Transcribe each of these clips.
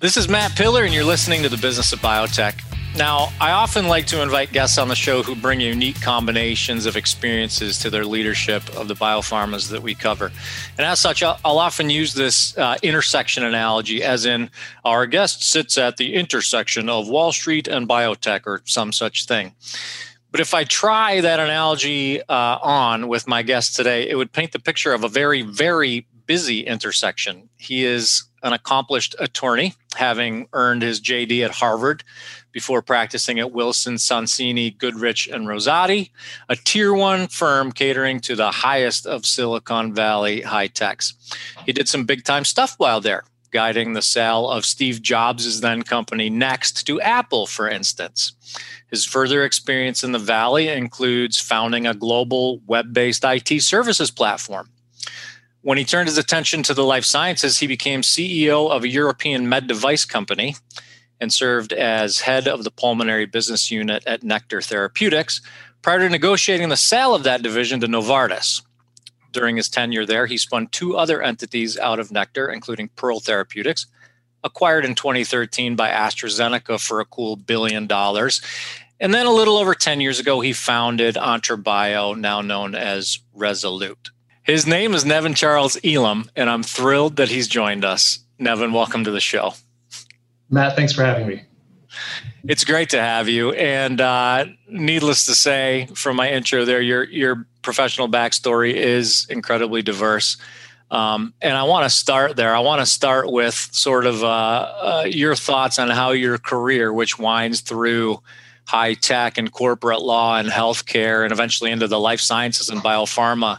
This is Matt Pillar, and you're listening to the Business of Biotech. Now, I often like to invite guests on the show who bring unique combinations of experiences to their leadership of the biopharmas that we cover. And as such, I'll, I'll often use this uh, intersection analogy, as in our guest sits at the intersection of Wall Street and biotech or some such thing. But if I try that analogy uh, on with my guest today, it would paint the picture of a very, very busy intersection. He is an accomplished attorney, having earned his JD at Harvard before practicing at Wilson, Sonsini, Goodrich, and Rosati, a tier one firm catering to the highest of Silicon Valley high techs. He did some big time stuff while there, guiding the sale of Steve Jobs' then company NeXT to Apple, for instance. His further experience in the Valley includes founding a global web based IT services platform when he turned his attention to the life sciences, he became CEO of a European med device company and served as head of the pulmonary business unit at Nektar Therapeutics prior to negotiating the sale of that division to Novartis. During his tenure there, he spun two other entities out of Nektar, including Pearl Therapeutics, acquired in 2013 by AstraZeneca for a cool billion dollars. And then a little over 10 years ago, he founded AntriaBio, now known as Rezolute. His name is Nevan Charles Elam, and I'm thrilled that he's joined us. Nevan, welcome to the show. Matt, thanks for having me. It's great to have you. And uh, needless to say, from my intro there, your your professional backstory is incredibly diverse. Um, and I want to start there. I want to start with sort of uh, uh, your thoughts on how your career, which winds through high tech and corporate law and healthcare, and eventually into the life sciences and biopharma,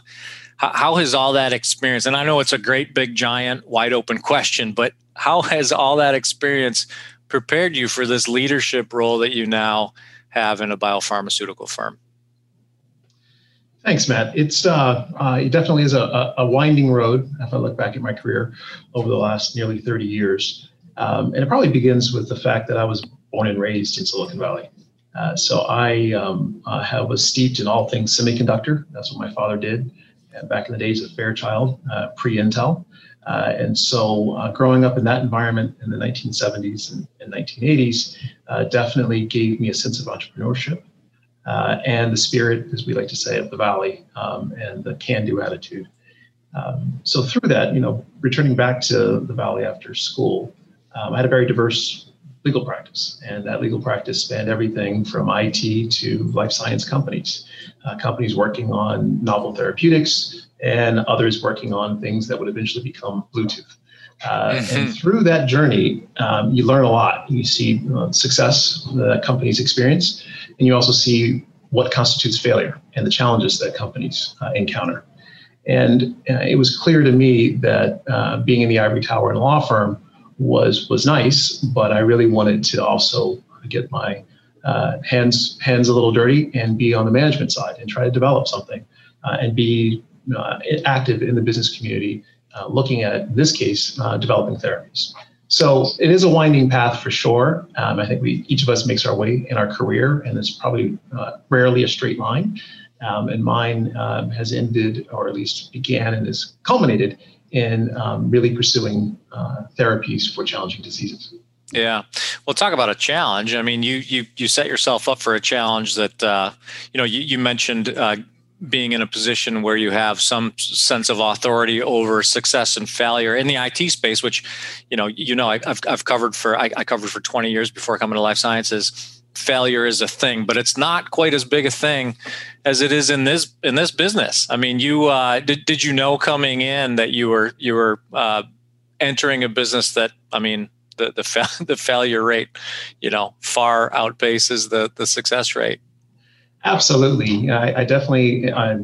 how has all that experience and i know it's a great big giant wide open question but how has all that experience prepared you for this leadership role that you now have in a biopharmaceutical firm? Thanks matt. It's uh, uh, it definitely is a, a, winding road if i look back at my career over the last nearly 30 years. Um, and it probably begins with the fact that i was born and raised in silicon valley. Uh, so I um, uh, have, was steeped in all things semiconductor. That's what my father did back in the days of Fairchild, uh, pre Intel. Uh, and so, uh, growing up in that environment in the 1970s and, and 1980s uh, definitely gave me a sense of entrepreneurship uh, and the spirit, as we like to say, of the Valley um, and the can do attitude. Um, so, through that, you know, returning back to the Valley after school, um, I had a very diverse legal practice. And that legal practice spanned everything from IT to life science companies, uh, companies working on novel therapeutics and others working on things that would eventually become Bluetooth. Uh, mm-hmm. And through that journey, um, you learn a lot. You see uh, success that companies experience, and you also see what constitutes failure and the challenges that companies uh, encounter. And uh, it was clear to me that uh, being in the ivory tower in a law firm was was nice, but I really wanted to also get my uh, hands hands a little dirty and be on the management side and try to develop something uh, and be uh, active in the business community, uh, looking at in this case uh, developing therapies. So it is a winding path for sure. Um, I think we each of us makes our way in our career, and it's probably uh, rarely a straight line. Um, and mine um, has ended, or at least began and is culminated in um, really pursuing uh, therapies for challenging diseases. Yeah, well, talk about a challenge. I mean, you you you set yourself up for a challenge that uh, you know you, you mentioned uh, being in a position where you have some sense of authority over success and failure in the IT space, which you know you know I, have I've covered for I, I covered for twenty years before coming to life sciences failure is a thing, but it's not quite as big a thing as it is in this in this business. I mean, you uh, did did you know coming in that you were you were uh, entering a business that I mean the the fa- the failure rate, you know, far outpaces the the success rate. Absolutely, I, I definitely I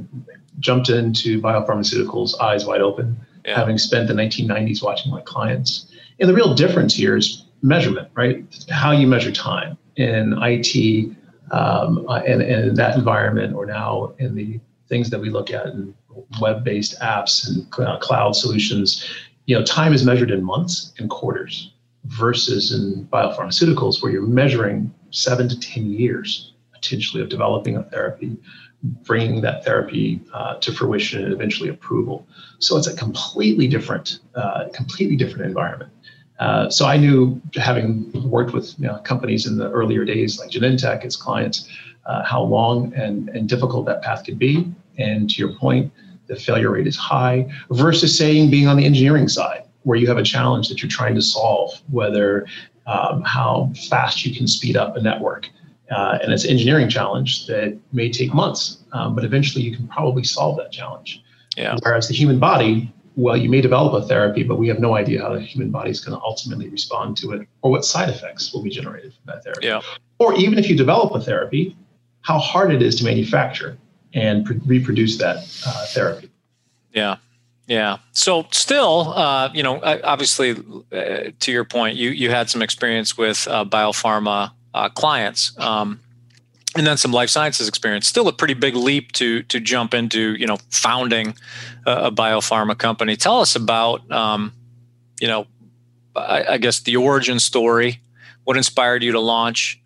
jumped into biopharmaceuticals eyes wide open, yeah. having spent the 1990s watching my clients. And the real difference here is measurement, right? How you measure time in IT um, uh, and, and in that environment, or now in the things that we look at in web-based apps and cloud solutions, you know, time is measured in months and quarters versus in biopharmaceuticals where you're measuring seven to 10 years potentially of developing a therapy, bringing that therapy uh, to fruition and eventually approval. So it's a completely different, uh, completely different environment. Uh, so I knew, having worked with you know, companies in the earlier days like Genentech as clients, uh, how long and, and difficult that path could be. And to your point, the failure rate is high versus saying being on the engineering side where you have a challenge that you're trying to solve, whether um, how fast you can speed up a network. Uh, and it's an engineering challenge that may take months, um, but eventually you can probably solve that challenge. Yeah. Whereas the human body, well, you may develop a therapy, but we have no idea how the human body is going to ultimately respond to it or what side effects will be generated from that therapy. Yeah. Or even if you develop a therapy, how hard it is to manufacture and pr- reproduce that uh, therapy. Yeah. Yeah. So still, uh, you know, obviously, uh, to your point, you you had some experience with uh, biopharma uh, clients, um, and then some life sciences experience. Still, a pretty big leap to to jump into, you know, founding a, biopharma company. Tell us about, um, you know, I, I guess the origin story. What inspired you to launch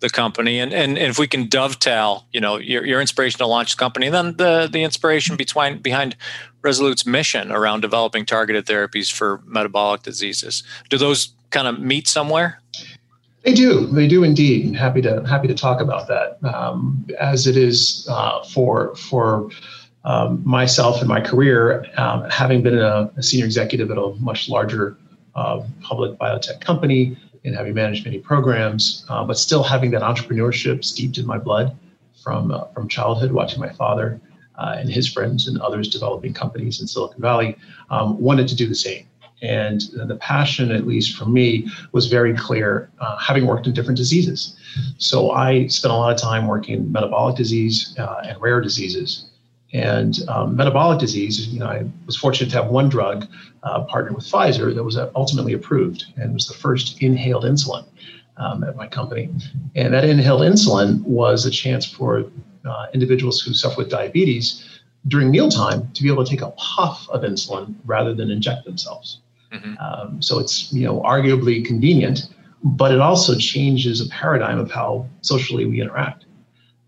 the company and, and, and if we can dovetail you know your, your inspiration to launch the company and then the the inspiration between behind Rezolute's mission around developing targeted therapies for metabolic diseases do those kind of meet somewhere they do they do indeed And happy to happy to talk about that um, as it is uh, for for um, myself and my career um, having been a, a, senior executive at a much larger uh, public biotech company and having managed many programs, uh, but still having that entrepreneurship steeped in my blood from uh, from childhood, watching my father uh, and his friends and others developing companies in Silicon Valley, um, wanted to do the same. And the passion, at least for me, was very clear, uh, having worked in different diseases. So I spent a lot of time working in metabolic disease uh, and rare diseases. And um, metabolic disease, you know, I was fortunate to have one drug uh, partnered with Pfizer that was ultimately approved and was the first inhaled insulin um, at my company. And that inhaled insulin was a chance for uh, individuals who suffer with diabetes during mealtime to be able to take a puff of insulin rather than inject themselves. Mm-hmm. Um, so it's you know arguably convenient, but it also changes a paradigm of how socially we interact.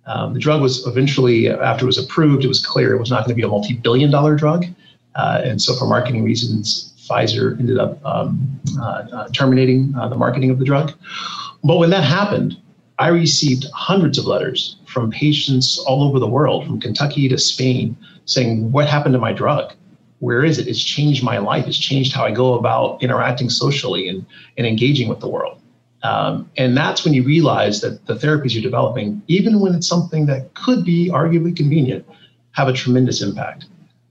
Um, the drug was eventually, after it was approved, it was clear it was not going to be a multi billion dollar drug. Uh, and so, for marketing reasons, Pfizer ended up um, uh, uh, terminating uh, the marketing of the drug. But when that happened, I received hundreds of letters from patients all over the world, from Kentucky to Spain, saying, What happened to my drug? Where is it? It's changed my life. It's changed how I go about interacting socially and, and engaging with the world. Um, and that's when you realize that the therapies you're developing, even when it's something that could be arguably convenient, have a tremendous impact.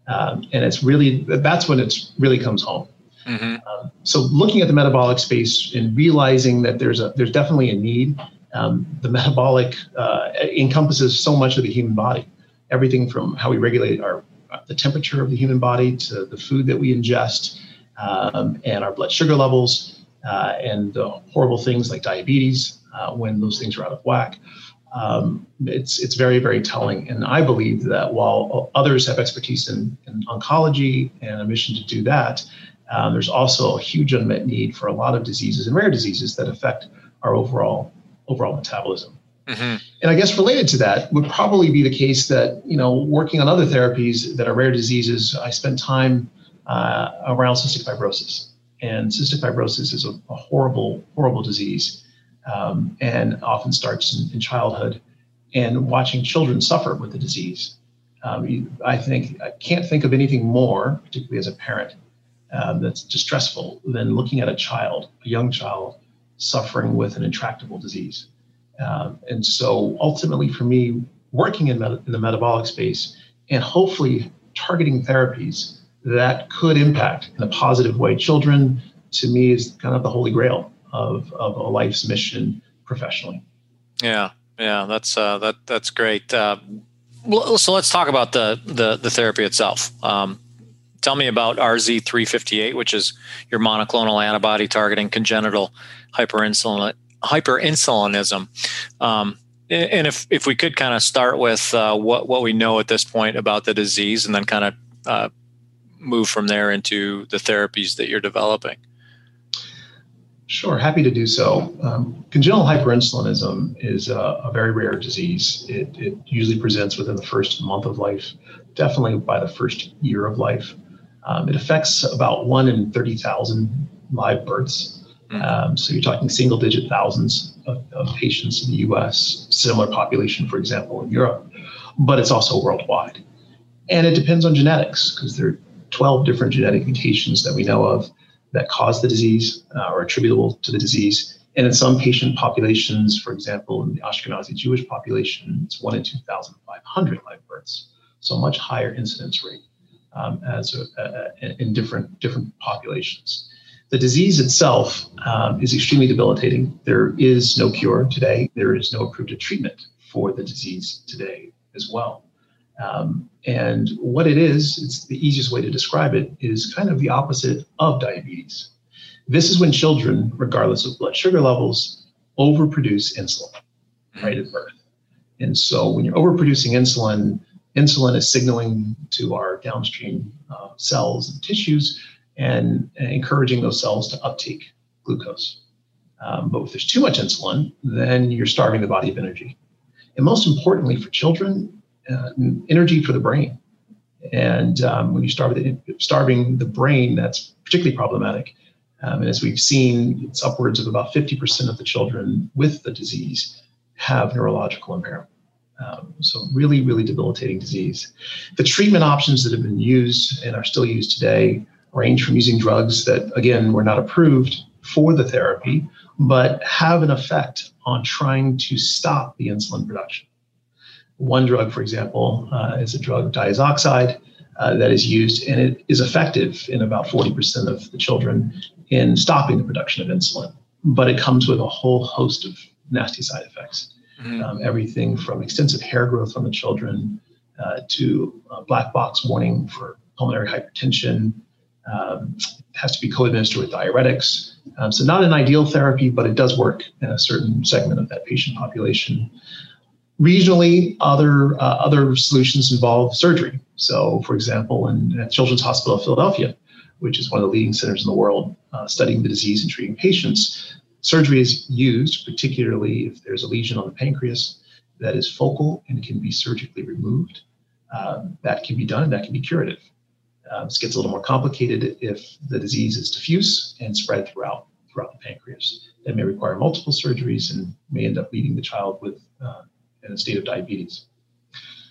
Um, and it's really that's when it really comes home. Mm-hmm. Um, so looking at the metabolic space and realizing that there's a there's definitely a need. Um, the metabolic uh, encompasses so much of the human body, everything from how we regulate our the temperature of the human body to the food that we ingest um, and our blood sugar levels uh, and the horrible things like diabetes uh, when those things are out of whack. Um, it's it's very very telling, and I believe that while others have expertise in, in oncology and a mission to do that, um, there's also a huge unmet need for a lot of diseases and rare diseases that affect our overall overall metabolism. Mm-hmm. And I guess related to that would probably be the case that you know working on other therapies that are rare diseases. I spent time uh, around cystic fibrosis, and cystic fibrosis is a, a horrible, horrible disease um, and often starts in, in, childhood. And watching children suffer with the disease, um, I think I can't think of anything more, particularly as a parent, um, that's distressful than looking at a child, a young child, suffering with an intractable disease. Um, and so ultimately, for me, working in, in the metabolic space and hopefully targeting therapies that could impact in a positive way children to me is kind of the holy grail of, of a life's mission professionally. Yeah yeah that's uh, that that's great. Uh, so let's talk about the the, the therapy itself. Um, tell me about rz358 which is your monoclonal antibody targeting congenital hyperinsulin hyperinsulinism um, and if if we could kind of start with uh, what what we know at this point about the disease and then kind of uh, move from there into the therapies that you're developing? Sure, happy to do so. Um, congenital hyperinsulinism is a, a very rare disease. It, it, usually presents within the first month of life, definitely by the first year of life. Um, it affects about one in 30,000 live births. Mm-hmm. Um, so you're talking single digit thousands of, of, patients in the US, similar population, for example, in Europe, but it's also worldwide. And it depends on genetics because there are 12 different genetic mutations that we know of that cause the disease uh, or attributable to the disease. And in some patient populations, for example, in the Ashkenazi Jewish population, it's 1 in 2,500 live births. So much higher incidence rate um, as a, a, in different, different populations. The disease itself um, is extremely debilitating. There is no cure today. There is no approved treatment for the disease today as well. Um, and what it is, it's the easiest way to describe it, is kind of the opposite of diabetes. This is when children, regardless of blood sugar levels, overproduce insulin right at birth. And so when you're overproducing insulin, insulin is signaling to our downstream uh, cells and tissues and, encouraging those cells to uptake glucose. Um, but if there's too much insulin, then you're starving the body of energy. And most importantly for children, uh, energy for the brain. And um, when you starve the, starving the brain, that's particularly problematic. Um, and as we've seen, it's upwards of about 50% of the children with the disease have neurological impairment. Um, so really, really debilitating disease. The treatment options that have been used and are still used today range from using drugs that, again, were not approved for the therapy, but have an effect on trying to stop the insulin production. One drug, for example, uh, is a drug diazoxide uh, that is used, and it is effective in about 40% of the children in stopping the production of insulin. But it comes with a whole host of nasty side effects. Mm-hmm. Um, everything from extensive hair growth on the children uh, to black box warning for pulmonary hypertension, um, has to be co-administered with diuretics. Um, so not an ideal therapy, but it does work in a certain segment of that patient population. Regionally, other uh, other solutions involve surgery. So, for example, in Children's Hospital of Philadelphia, which is one of the leading centers in the world uh, studying the disease and treating patients, surgery is used, particularly if there's a lesion on the pancreas that is focal and can be surgically removed. Um, that can be done and that can be curative. Um, this gets a little more complicated if the disease is diffuse and spread throughout throughout the pancreas. That may require multiple surgeries and may end up leaving the child with uh, in a state of diabetes.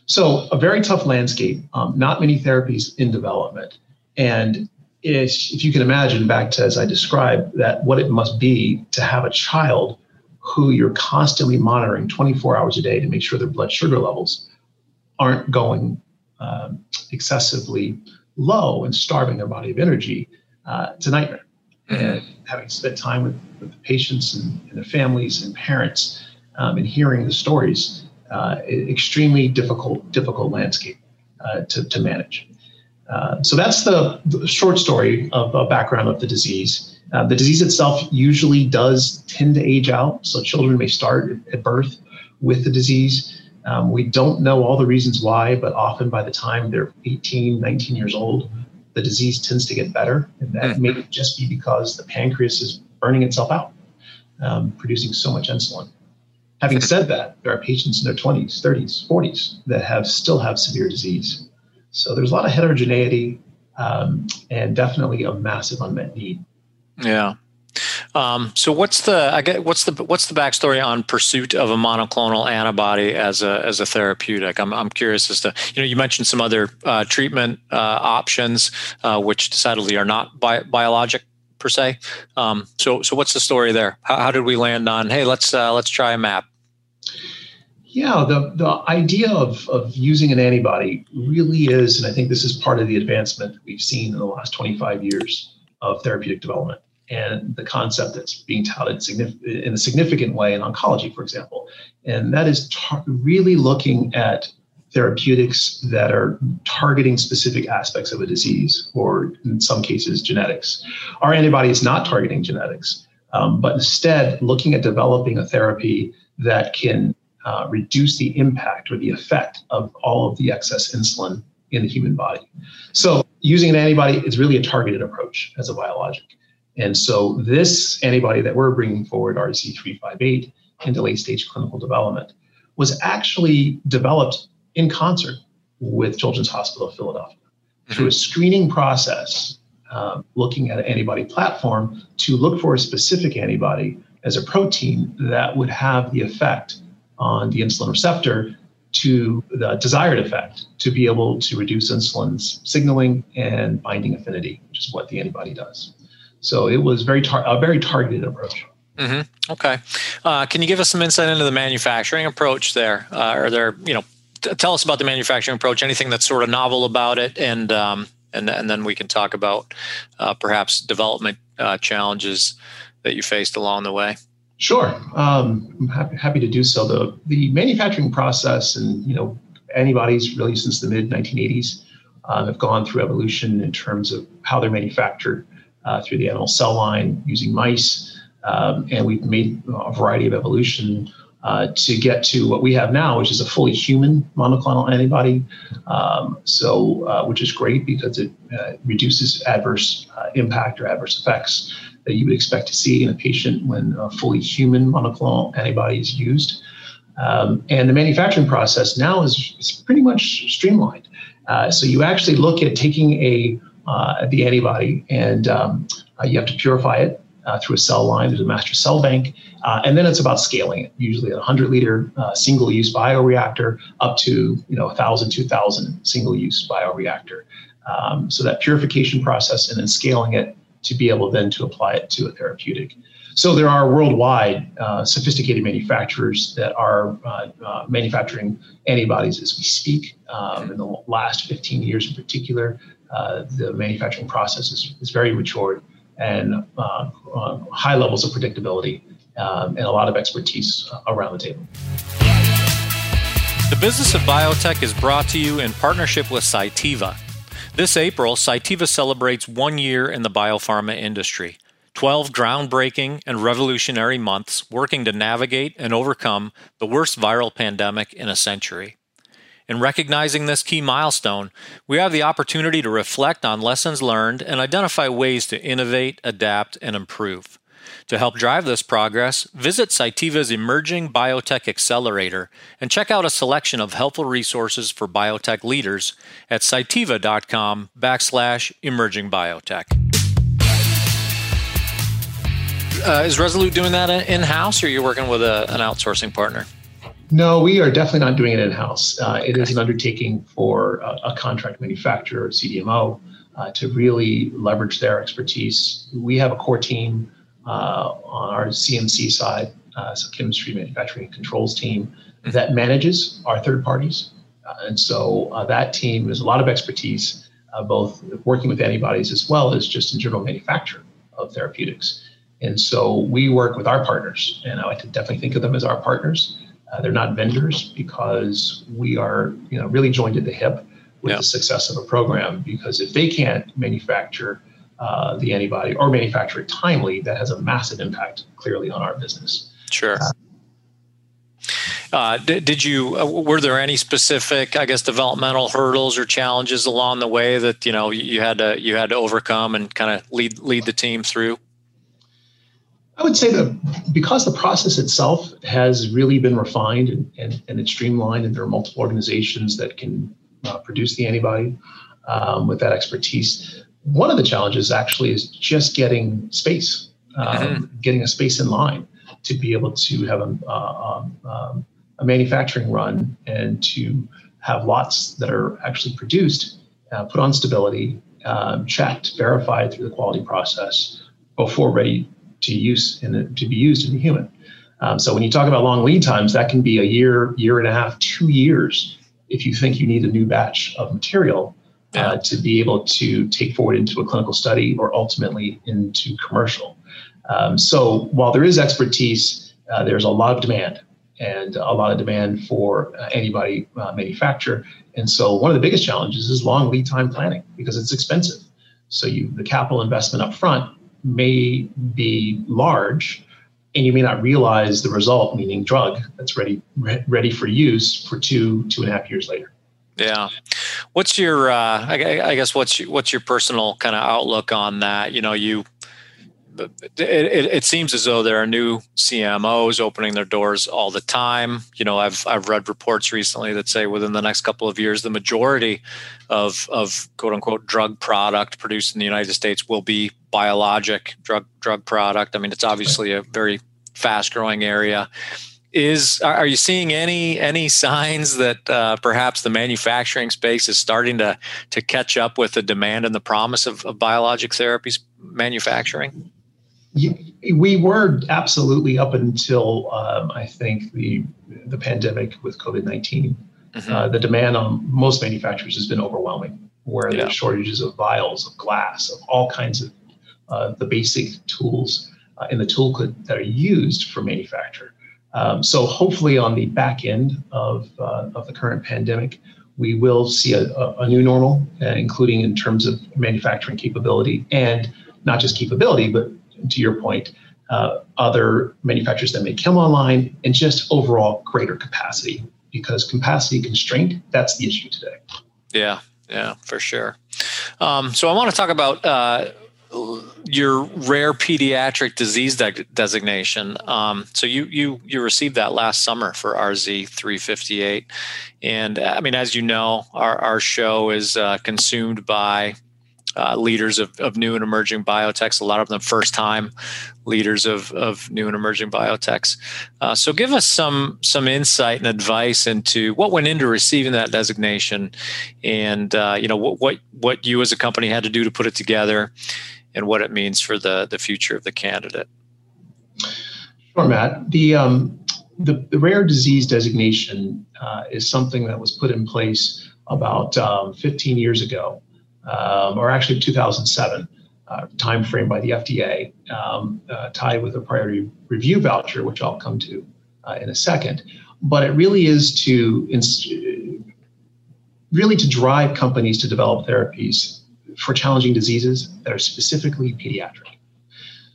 So a very tough landscape. Um, not many therapies in development, and if you can imagine back to as I described that what it must be to have a child who you're constantly monitoring 24 hours a day to make sure their blood sugar levels aren't going um, excessively low and starving their body of energy, uh, it's a nightmare. Mm-hmm. And having spent time with, with the patients and, and, their families and parents um, and hearing the stories, uh, extremely difficult, difficult landscape uh, to, to manage. Uh, so that's the, the, short story of a background of the disease. Uh, the disease itself usually does tend to age out, so children may start at birth with the disease. Um, we don't know all the reasons why, but often by the time they're 18, 19 years old, the disease tends to get better. And that mm. may just be because the pancreas is burning itself out, um, producing so much insulin. Having said that, there are patients in their 20s, 30s, 40s that have still have severe disease. So there's a lot of heterogeneity um, and definitely a massive unmet need. Yeah. Um, so what's the I get what's the what's the backstory on pursuit of a monoclonal antibody as a as a therapeutic? I'm I'm curious as to you know you mentioned some other uh, treatment uh, options uh, which decidedly are not bi- biologic per se. Um, so so what's the story there? How, how did we land on hey let's uh, let's try a mAb? Yeah, the, the idea of, of using an antibody really is, and I think this is part of the advancement that we've seen in the last 25 years of therapeutic development and the concept that's being touted in a significant way in oncology, for example. And that is tar- really looking at therapeutics that are targeting specific aspects of a disease, or in some cases, genetics. Our antibody is not targeting genetics, um, but instead looking at developing a therapy that can uh, reduce the impact or the effect of all of the excess insulin in the human body. So, using an antibody is really a targeted approach as a biologic. And so this antibody that we're bringing forward, RZ358, into late stage clinical development, was actually developed in concert with Children's Hospital of Philadelphia mm-hmm. through a screening process uh, looking at an antibody platform to look for a specific antibody as a protein that would have the effect on the insulin receptor to the desired effect to be able to reduce insulin's signaling and binding affinity, which is what the antibody does. So it was very tar- a very targeted approach. Mm-hmm. Okay. Uh, can you give us some insight into the manufacturing approach there? Uh, are there, you know, t- tell us about the manufacturing approach, anything that's sort of novel about it, and um, and and then we can talk about uh, perhaps development uh, challenges that you faced along the way. Sure, um, I'm happy, happy to do so. The the manufacturing process and you know antibodies really since the mid 1980s uh, have gone through evolution in terms of how they're manufactured uh, through the animal cell line using mice, um, and we've made a variety of evolution uh, to get to what we have now, which is a fully human monoclonal antibody. Um, so, uh, which is great because it uh, reduces adverse uh, impact or adverse effects that you would expect to see in a patient when a fully human monoclonal antibody is used. Um, and the manufacturing process now is, is pretty much streamlined. Uh, so you actually look at taking a the antibody and um, you have to purify it uh, through a cell line. There's a master cell bank. Uh, and then it's about scaling it, usually a 100 liter uh, single use bioreactor up to you know 1,000, 2,000 single use bioreactor. Um, so that purification process and then scaling it to be able then to apply it to a therapeutic. So there are worldwide uh, sophisticated manufacturers that are uh, uh, manufacturing antibodies as we speak. Um, in the last 15 years in particular, uh, the manufacturing process is, is very matured and uh, uh, high levels of predictability um, and a lot of expertise around the table. The Business of Biotech is brought to you in partnership with Cytiva. This April, Cytiva celebrates one year in the biopharma industry. 12 groundbreaking and revolutionary months working to navigate and overcome the worst viral pandemic in a century. In recognizing this key milestone, we have the opportunity to reflect on lessons learned and identify ways to innovate, adapt, and improve. To help drive this progress, visit Cytiva's Emerging Biotech Accelerator and check out a selection of helpful resources for biotech leaders at cytiva.com backslash emerging biotech. Uh, is Rezolute doing that in-house or are you working with a, an outsourcing partner? No, we are definitely not doing it in house. Uh, it is an undertaking for a, a contract manufacturer, CDMO, uh, to really leverage their expertise. We have a core team uh, on our CMC side, uh, so chemistry, manufacturing, and controls team, that manages our third parties. Uh, and so uh, that team has a lot of expertise, both working with antibodies as well as just in general manufacture of therapeutics. And so we work with our partners, and I like to definitely think of them as our partners. Uh, they're not vendors because we are, you know, really joined at the hip with yeah. the success of a program. Because if they can't manufacture uh, the antibody or manufacture it timely, that has a massive impact clearly on our business. Sure. Uh, did, did, you uh, were there any specific i guess developmental hurdles or challenges along the way that you know you had to you had to overcome and kind of lead lead the team through I would say that because the process itself has really been refined and, and, and it's streamlined, and there are multiple organizations that can uh, produce the antibody um, with that expertise. One of the challenges actually is just getting space, um, mm-hmm. getting a space in line to be able to have a, uh, um, um a manufacturing run and to have lots that are actually produced, uh, put on stability, um, checked, verified through the quality process before ready to use in to be used in the human. Um, so when you talk about long lead times, that can be a year, year and a half, two years if you think you need a new batch of material uh, to be able to take forward into a clinical study or ultimately into commercial. Um, so while there is expertise, uh, there's a lot of demand and a lot of demand for uh, antibody uh, manufacture. And so one of the biggest challenges is long lead time planning because it's expensive. So you the capital investment up front may be large and you may not realize the result, meaning drug that's ready re- ready for use for two two and a half years later. Yeah, what's your uh, I, I, guess what's your, what's your personal kind of outlook on that? You know, you it, it, seems as though there are new CMOs opening their doors all the time. You know, I've I've read reports recently that say within the next couple of years, the majority of of quote unquote drug product produced in the United States will be biologic drug drug product. I mean, it's obviously a very fast growing area is are you seeing any any signs that uh, perhaps the manufacturing space is starting to to catch up with the demand and the promise of, of biologic therapies manufacturing? We were absolutely up until um, I think the the pandemic with COVID 19 mm-hmm. uh, the demand on most manufacturers has been overwhelming. Where yeah. there's shortages of vials, of glass, of all kinds of uh, the basic tools uh, in the toolkit that are used for manufacture. Um, so hopefully on the back end of, uh, of the current pandemic, we will see a, a, new normal, uh, including in terms of manufacturing capability and not just capability, but to your point, uh, other manufacturers that may come online and just overall greater capacity because capacity constraint, that's the issue today. Yeah, yeah, for sure. Um, so I want to talk about uh, your rare pediatric disease de- designation. Um, so you you you received that last summer for RZ 358, and I mean, as you know, our our show is uh, consumed by uh, leaders of, of new and emerging biotechs. A lot of them first time leaders of, of new and emerging biotechs. Uh, so give us some some insight and advice into what went into receiving that designation, and uh, you know what what what you as a company had to do to put it together and what it means for the, the future of the candidate. Sure, Matt. The, um, the, the, rare disease designation uh, is something that was put in place about um, 15 years ago, um, or actually 2007. Uh, time frame by the FDA, um, uh, tied with a priority review voucher, which I'll come to uh, in a second. But it really is to inst- really to drive companies to develop therapies for challenging diseases that are specifically pediatric.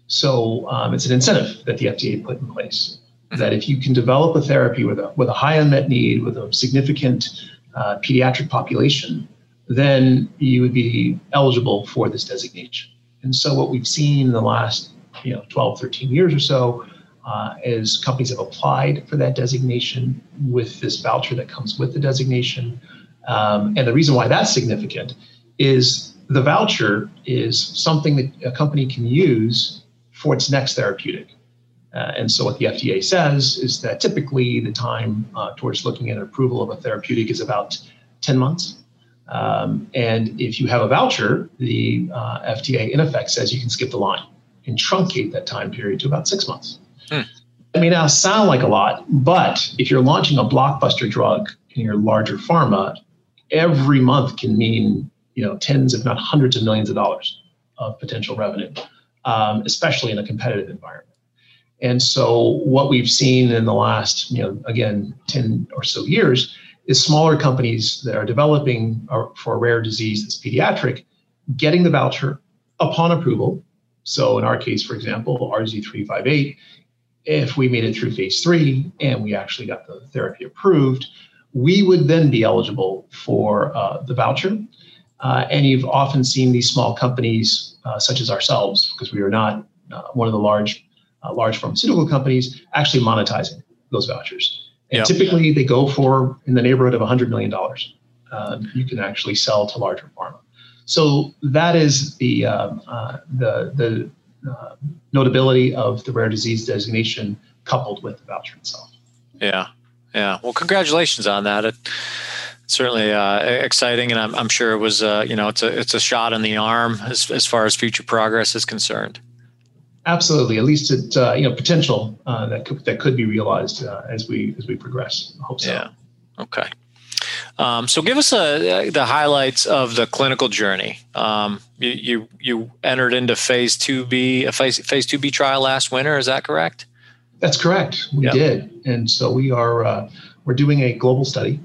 So um, it's an incentive that the FDA put in place that if you can develop a therapy with a, with a high unmet need, with a significant uh, pediatric population, then you would be eligible for this designation. And so what we've seen in the last you know 12, 13 years or so uh, is companies have applied for that designation with this voucher that comes with the designation. Um, and the reason why that's significant is the voucher is something that a company can use for its next therapeutic. Uh, and so, what the FDA says is that typically the time uh, towards looking at approval of a therapeutic is about 10 months. Um, and if you have a voucher, the uh, FDA in effect says you can skip the line and truncate that time period to about six months. Hmm. It may now sound like a lot, but if you're launching a blockbuster drug in your larger pharma, every month can mean you know tens, if not hundreds of millions of dollars of potential revenue, um, especially in a competitive environment. And so what we've seen in the last, you know, again, 10 or so years is smaller companies that are developing for a rare disease that's pediatric, getting the voucher upon approval. So in our case, for example, RZ358, if we made it through phase three and we actually got the therapy approved, we would then be eligible for uh, the voucher. Uh, and you've often seen these small companies, uh, such as ourselves, because we are not uh, one of the large, uh, large pharmaceutical companies, actually monetizing those vouchers. And yep. typically, they go for in the neighborhood of $100 million. Um, you can actually sell to larger pharma. So that is the um, uh, the the uh, notability of the rare disease designation coupled with the voucher itself. Yeah, yeah. Well, congratulations on that. It, certainly uh, exciting, and I'm, I'm, sure it was uh, you know it's a it's a shot in the arm as as far as future progress is concerned. Absolutely, at least it uh, you know potential uh, that could, that could be realized uh, as we as we progress. I hope so. Yeah. Okay. Um, so give us a, the highlights of the clinical journey. Um, you, you, you entered into phase two B a phase phase two B trial last winter. Is that correct? That's correct. We yep. did, and so we are uh, we're doing a global study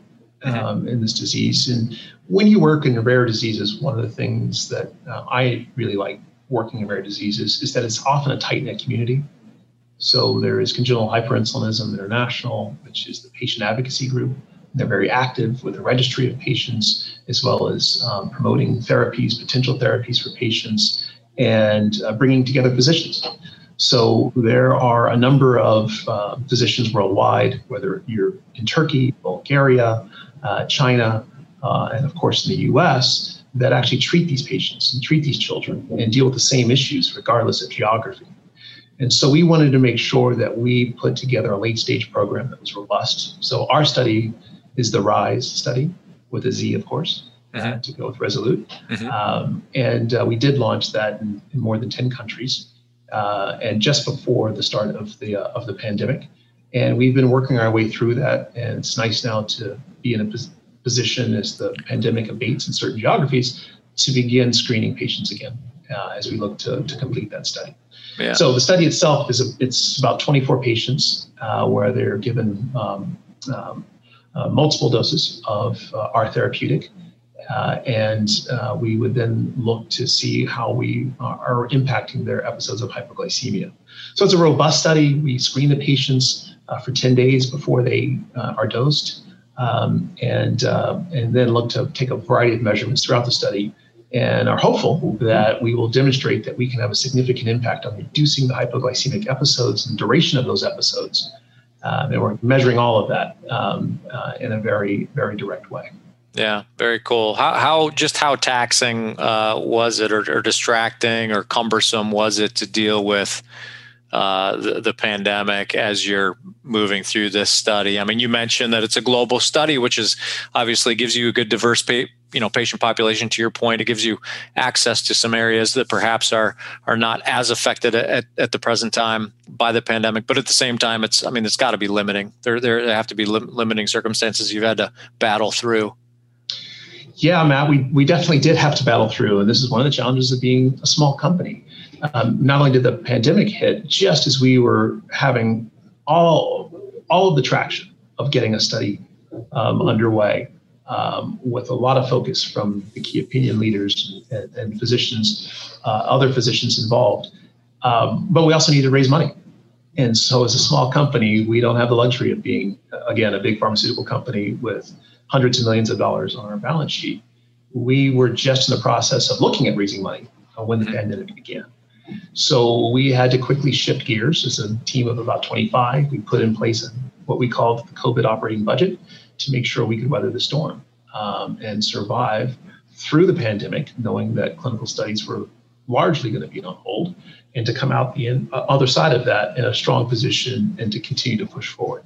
Mm-hmm. um, in this disease. And when you work in rare diseases, one of the things that uh, I really like working in rare diseases is that it's often a tight knit community. So there is Congenital Hyperinsulinism International, which is the patient advocacy group. They're very active with a registry of patients, as well as um, promoting therapies, potential therapies for patients. and uh, bringing together physicians. So there are a number of uh, physicians worldwide, whether you're in Turkey, Bulgaria, uh, China, uh, and of course in the US, that actually treat these patients and treat these children and deal with the same issues regardless of geography. And so we wanted to make sure that we put together a late stage program that was robust. So our study is the RIZE study with a Z, of course, uh, mm-hmm. uh, to go with Rezolute. Mm-hmm. Um, and uh, we did launch that in, in more than 10 countries. Uh, and just before the start of the uh, of the pandemic, and we've been working our way through that. And it's nice now to be in a pos- position as the pandemic abates in certain geographies to begin screening patients again uh, as we look to, to complete that study. Yeah. So the study itself is a, it's about 24 patients uh, where they're given um, um, uh, multiple doses of uh, our therapeutic. Uh, and uh, we would then look to see how we are impacting their episodes of hypoglycemia. So it's a robust study. We screen the patients uh, for 10 days before they uh, are dosed, um, and and then look to take a variety of measurements throughout the study and are hopeful that we will demonstrate that we can have a significant impact on reducing the hypoglycemic episodes and duration of those episodes. Um, and we're measuring all of that um, uh, in a very, very direct way. Yeah, very cool. How, how just how taxing uh, was it, or, or, distracting, or cumbersome was it to deal with uh, the, the pandemic as you're moving through this study? I mean, you mentioned that it's a global study, which is obviously gives you a good diverse pa- you know patient population. To your point, it gives you access to some areas that perhaps are are not as affected at, at the present time by the pandemic. But at the same time, it's I mean, it's got to be limiting. There there have to be lim- limiting circumstances you've had to battle through. Yeah, Matt, we, we definitely did have to battle through. And this is one of the challenges of being a small company um, not only did the pandemic hit just as we were having all all of the traction of getting a study um, underway um, with a lot of focus from the key opinion leaders and, and physicians, uh, other physicians involved. Um, but we also need to raise money. And so, as a small company, we don't have the luxury of being, again, a big pharmaceutical company with hundreds of millions of dollars on our balance sheet. We were just in the process of looking at raising money uh, when the pandemic began. So we had to quickly shift gears as a team of about 25. We put in place what we called the COVID operating budget to make sure we could weather the storm um, and survive through the pandemic, knowing that clinical studies were largely going to be on hold, and to come out the in, uh, other side of that in a strong position and to continue to push forward.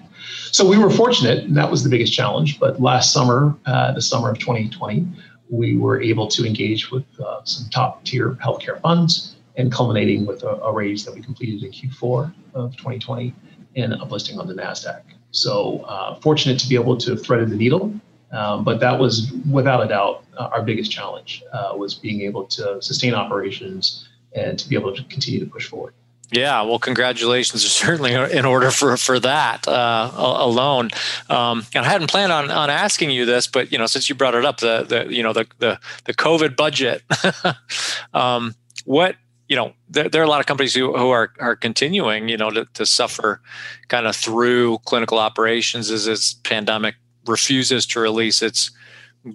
So we were fortunate, and that was the biggest challenge. But last summer, uh, the summer of 2020, we were able to engage with uh, some top tier healthcare funds and culminating with a, a, raise that we completed in Q4 of 2020 and uplisting on the NASDAQ. So uh, fortunate to be able to thread the needle, um, but that was without a doubt uh, our biggest challenge uh, was being able to sustain operations and to be able to continue to push forward. Yeah, well, congratulations are certainly in order for for that uh, alone. Um, and I hadn't planned on, on asking you this, but you know, since you brought it up, the the you know the the, the COVID budget, um, what you know, there, there, are a lot of companies who, who are, are continuing, you know, to, to suffer kind of through clinical operations as this pandemic refuses to release its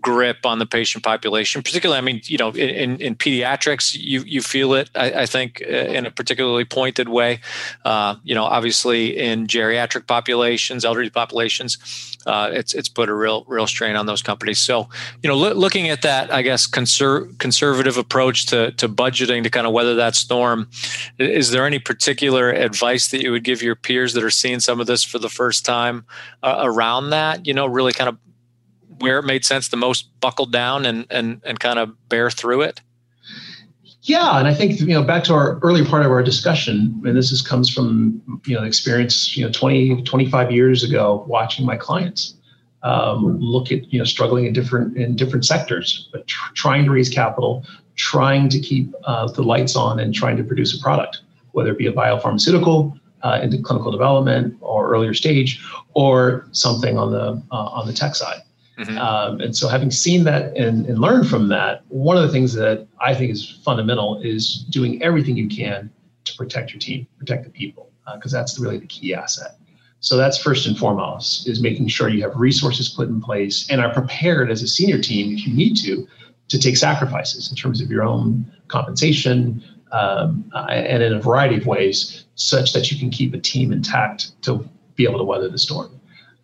grip on the patient population. Particularly, I mean, you know, in, in pediatrics, you you feel it. I, I think uh, in a particularly pointed way. Uh, you know, obviously in geriatric populations, elderly populations, uh, it's it's put a real real strain on those companies. So, you know, lo- looking at that, I guess conser- conservative approach to to budgeting to kind of weather that storm. Is there any particular advice that you would give your peers that are seeing some of this for the first time uh, around that? You know, really kind of where it made sense the most buckle down and and and kind of bear through it? Yeah, and I think you know back to our earlier part of our discussion, and this is comes from you know experience you know 20 25 years ago watching my clients um, look at you know struggling in different in different sectors, but tr- trying to raise capital, trying to keep uh, the lights on, and trying to produce a product, whether it be a biopharmaceutical uh, into clinical development or earlier stage, or something on the uh, on the tech side. Mm-hmm. Um, and so, having seen that and, and learned from that, one of the things that I think is fundamental is doing everything you can to protect your team, protect the people, because uh, that's really the key asset. So that's first and foremost is making sure you have resources put in place and are prepared as a senior team if you need to to take sacrifices in terms of your own compensation, um, and in a variety of ways, such that you can keep a team intact to be able to weather the storm.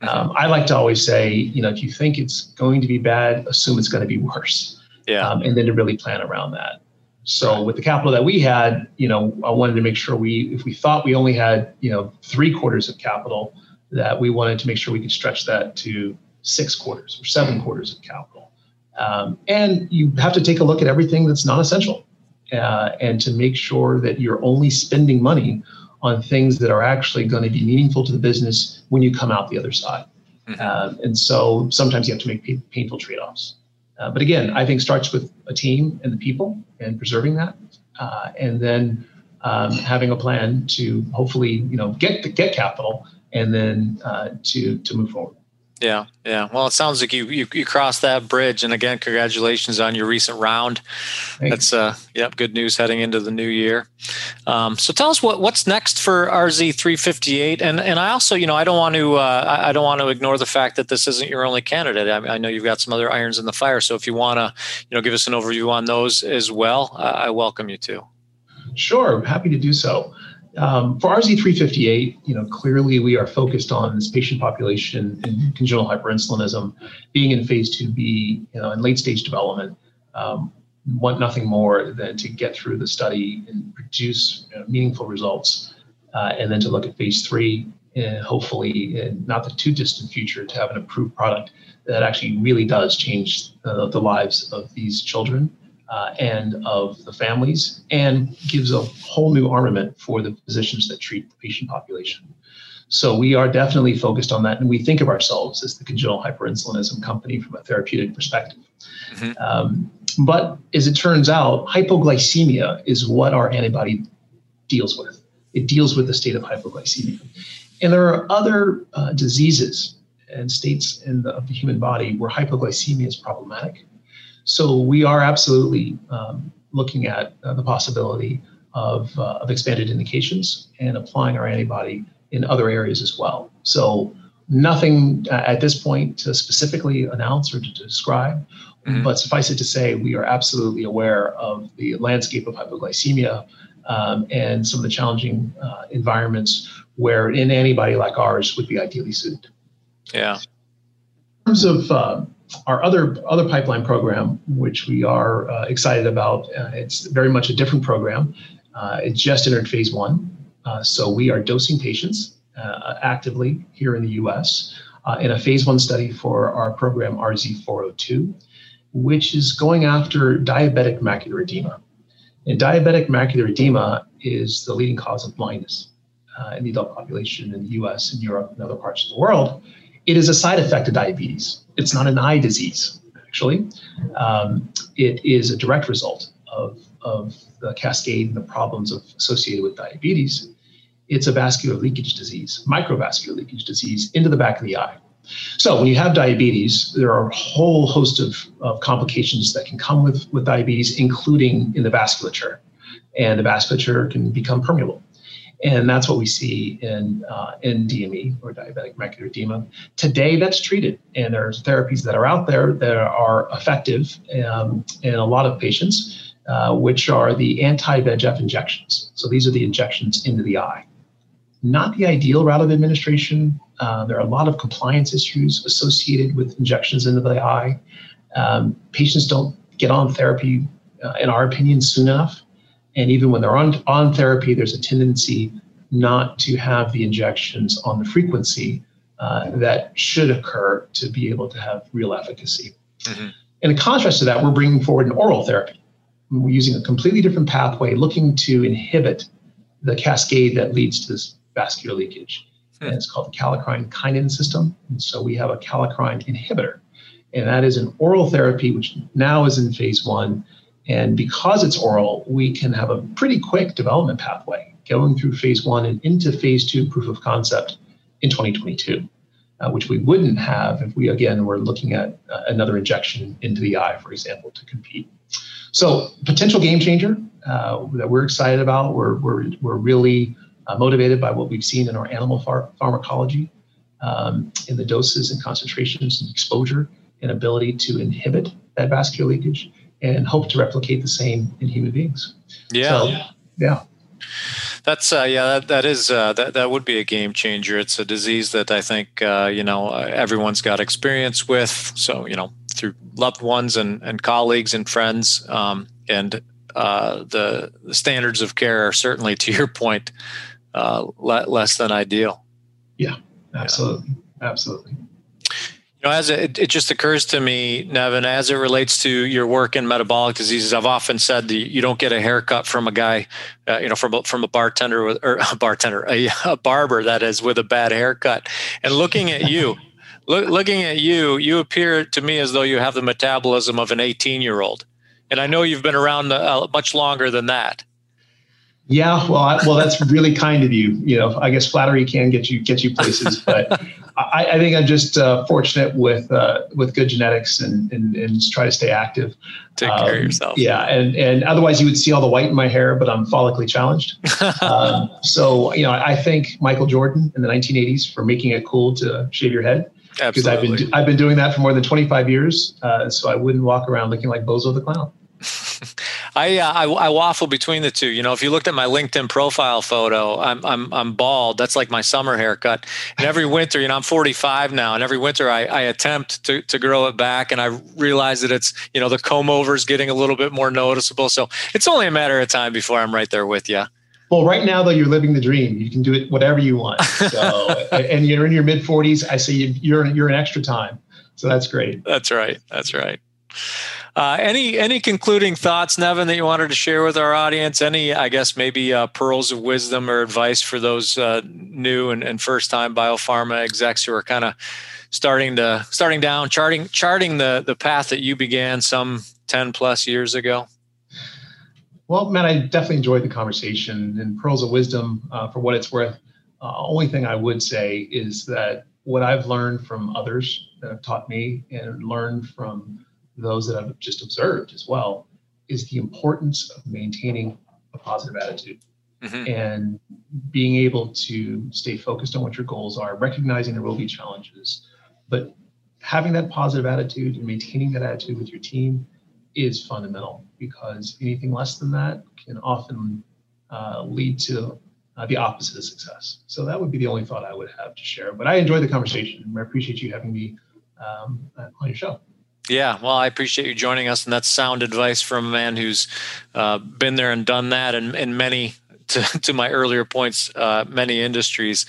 Um, I like to always say, you know, if you think it's going to be bad, assume it's going to be worse. Yeah. Um, and then to really plan around that. So with the capital that we had, you know, I wanted to make sure we, if we thought we only had, you know, three quarters of capital, that we wanted to make sure we could stretch that to six quarters or seven quarters of capital. Um, and you have to take a look at everything that's non-essential, uh, and to make sure that you're only spending money on things that are actually going to be meaningful to the business when you come out the other side. Mm-hmm. Um, and so sometimes you have to make painful trade-offs. Uh, but again, I think starts with a team and the people and preserving that, uh, and then um, having a plan to hopefully you know get get capital and then uh, to to move forward. Yeah, yeah. Well, it sounds like you, you you crossed that bridge, and again, congratulations on your recent round. Thanks. That's uh, yep, good news heading into the new year. Um, so tell us what what's next for RZ three fifty eight, and and I also, you know, I don't want to uh, I don't want to ignore the fact that this isn't your only candidate. I, I, know you've got some other irons in the fire. So if you want to, you know, give us an overview on those as well, uh, I welcome you to. Sure, happy to do so. Um, for RZ358, you know, clearly we are focused on this patient population in congenital hyperinsulinism being in phase 2B, you know, in late stage development. Um, want nothing more than to get through the study and produce you know, meaningful results, uh, and then to look at phase three, and hopefully in not the too distant future to have an approved product that actually really does change uh, the lives of these children uh, and of the families, and gives a whole new armament for the physicians that treat the patient population. So we are definitely focused on that, and we think of ourselves as the congenital hyperinsulinism company from a therapeutic perspective. Mm-hmm. Um, but as it turns out, hypoglycemia is what our antibody deals with. It deals with the state of hypoglycemia. And there are other uh, diseases and states in the, of the human body where hypoglycemia is problematic. So we are absolutely um, looking at uh, the possibility of, uh, of expanded indications and applying our antibody in other areas as well. So nothing uh, at this point to specifically announce or to describe, mm-hmm. but suffice it to say, we are absolutely aware of the landscape of hypoglycemia um, and some of the challenging uh, environments where an antibody like ours would be ideally suited. Yeah. In terms of uh, our other other pipeline program, which we are uh, excited about, uh, it's very much a different program. Uh, it just entered phase one, uh, so we are dosing patients uh, actively here in the U.S. Uh, in a phase one study for our program RZ402, which is going after diabetic macular edema. And diabetic macular edema is the leading cause of blindness in the adult population in the U.S. and Europe and other parts of the world. It is a side effect of diabetes. It's not an eye disease, actually. Um, it is a direct result of, of the cascade and the problems of, associated with diabetes. It's a vascular leakage disease, microvascular leakage disease into the back of the eye. So when you have diabetes, there are a whole host of, of complications that can come with, with diabetes, including in the vasculature. And the vasculature can become permeable. And that's what we see in, uh, in DME or diabetic macular edema. Today, that's treated, and there's therapies that are out there that are effective um, in a lot of patients, uh, which are the anti VEGF injections. So these are the injections into the eye. Not the ideal route of administration. Uh, there are a lot of compliance issues associated with injections into the eye. Um, patients don't get on therapy, uh, in our opinion, soon enough. And even when they're on, on therapy, there's a tendency not to have the injections on the frequency uh, that should occur to be able to have real efficacy. Mm-hmm. In contrast to that, we're bringing forward an oral therapy. We're using a completely different pathway, looking to inhibit the cascade that leads to this vascular leakage. Mm-hmm. And it's called the kallikrein kinin system. And so we have a kallikrein inhibitor. And that is an oral therapy, which now is in phase one and because it's oral, we can have a pretty quick development pathway going through phase one and into phase two proof of concept in 2022, uh, which we wouldn't have if we, again, were looking at uh, another injection into the eye, for example, to compete. So, potential game changer uh, that we're excited about. We're, we're, we're really uh, motivated by what we've seen in our animal phar- pharmacology um, in the doses and concentrations and exposure and ability to inhibit that vascular leakage and hope to replicate the same in human beings. Yeah. So, yeah. That's uh, yeah, that, that is uh, that that would be a game changer. It's a disease that I think uh, you know everyone's got experience with. So you know through loved ones and, and colleagues and friends, um, and uh, the, the standards of care are certainly, to your point, uh, le- less than ideal. Yeah, absolutely, yeah. absolutely. You know, as it, it just occurs to me, Nevan, as it relates to your work in metabolic diseases, I've often said that you don't get a haircut from a guy, uh, you know, from a, from a bartender with, or a bartender, a, a barber that is with a bad haircut. And looking at you, look, looking at you, you appear to me as though you have the metabolism of an 18 year old. And I know you've been around uh, much longer than that. Yeah, well, I, well, that's really kind of you. You know, I guess flattery can get you get you places, but I, I, think I'm just uh, fortunate with uh, with good genetics and, and and try to stay active. Take um, care of um, yourself. Yeah, and and otherwise you would see all the white in my hair, but I'm follically challenged. um, so you know, I thank Michael Jordan in the 1980s for making it cool to shave your head. Because I've been I've been doing that for more than 25 years, uh, so I wouldn't walk around looking like Bozo the Clown. I, uh, I, I waffle between the two. You know, if you looked at my LinkedIn profile photo, I'm I'm I'm bald. That's like my summer haircut. And every winter, you know, I'm 45 now, and every winter I, I attempt to to grow it back, and I realize that it's you know the comb over is getting a little bit more noticeable. So it's only a matter of time before I'm right there with you. Well, right now though, you're living the dream. You can do it whatever you want. So, and you're in your mid 40s. I see you're you're an extra time. So that's great. That's right. That's right. Uh, any any concluding thoughts, Nevan, that you wanted to share with our audience? Any, I guess, maybe uh, pearls of wisdom or advice for those uh, new and, and first time biopharma execs who are kind of starting to starting down, charting charting the the path that you began some ten plus years ago? Well, man, I definitely enjoyed the conversation and pearls of wisdom. Uh, for what it's worth, uh, only thing I would say is that what I've learned from others that have taught me and learned from those that I've just observed as well is the importance of maintaining a positive attitude mm-hmm. and being able to stay focused on what your goals are, recognizing there will be challenges, but having that positive attitude and maintaining that attitude with your team is fundamental because anything less than that can often uh, lead to uh, the opposite of success. So that would be the only thought I would have to share. But I enjoyed the conversation. And I appreciate you having me um, on your show. Yeah, well, I appreciate you joining us, and that's sound advice from a man who's uh, been there and done that, and in many, to, to my earlier points, uh, many industries.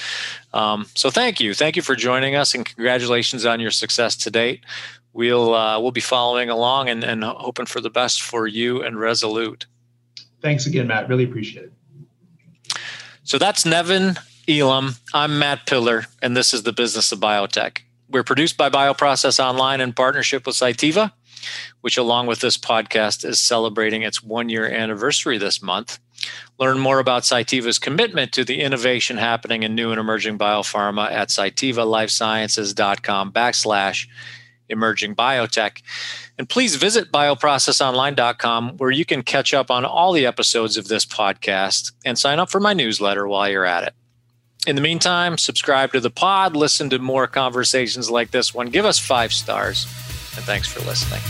Um, so, thank you, thank you for joining us, and congratulations on your success to date. We'll uh, we'll be following along and, and hoping for the best for you and Rezolute. Thanks again, Matt. Really appreciate it. So that's Nevan Elam. I'm Matt Pillar, and this is the business of biotech. We're produced by Bioprocess Online in partnership with Cytiva, which, along with this podcast, is celebrating its one year anniversary this month. Learn more about Cytiva's commitment to the innovation happening in new and emerging biopharma at cytivalifesciences.com backslash emerging biotech. And please visit bioprocessonline.com where you can catch up on all the episodes of this podcast and sign up for my newsletter while you're at it. In the meantime, subscribe to the pod, listen to more conversations like this one, give us five stars, and thanks for listening.